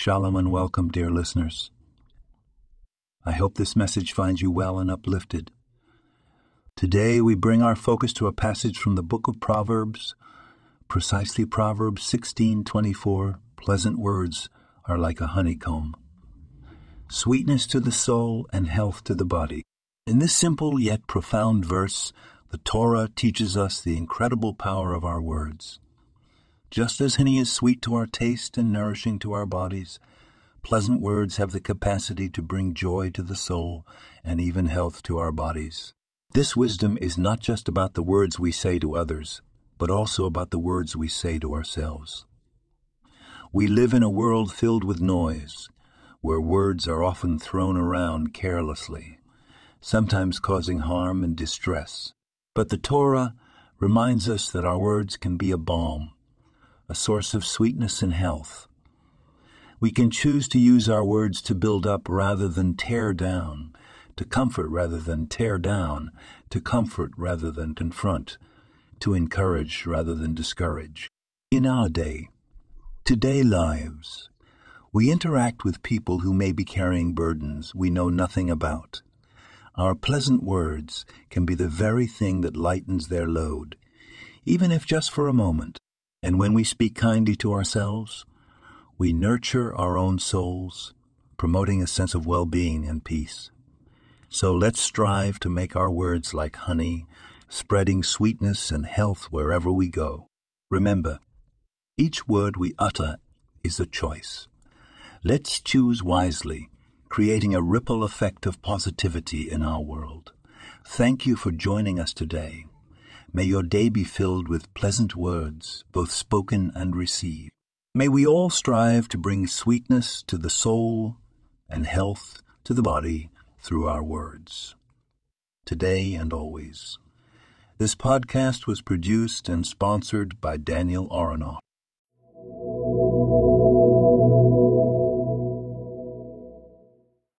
Shalom and welcome, dear listeners. I hope this message finds you well and uplifted. Today we bring our focus to a passage from the book of Proverbs, precisely Proverbs 16:24. Pleasant words are like a honeycomb, sweetness to the soul and health to the body. In this simple yet profound verse, the Torah teaches us the incredible power of our words. Just as honey is sweet to our taste and nourishing to our bodies, pleasant words have the capacity to bring joy to the soul and even health to our bodies. This wisdom is not just about the words we say to others, but also about the words we say to ourselves. We live in a world filled with noise, where words are often thrown around carelessly, sometimes causing harm and distress. But the Torah reminds us that our words can be a balm a source of sweetness and health. We can choose to use our words to build up rather than tear down, to comfort rather than tear down, to comfort rather than confront, to encourage rather than discourage. In our day, today lives, we interact with people who may be carrying burdens we know nothing about. Our pleasant words can be the very thing that lightens their load, even if just for a moment. And when we speak kindly to ourselves, we nurture our own souls, promoting a sense of well being and peace. So let's strive to make our words like honey, spreading sweetness and health wherever we go. Remember, each word we utter is a choice. Let's choose wisely, creating a ripple effect of positivity in our world. Thank you for joining us today. May your day be filled with pleasant words, both spoken and received. May we all strive to bring sweetness to the soul and health to the body through our words, today and always. This podcast was produced and sponsored by Daniel Aronoff.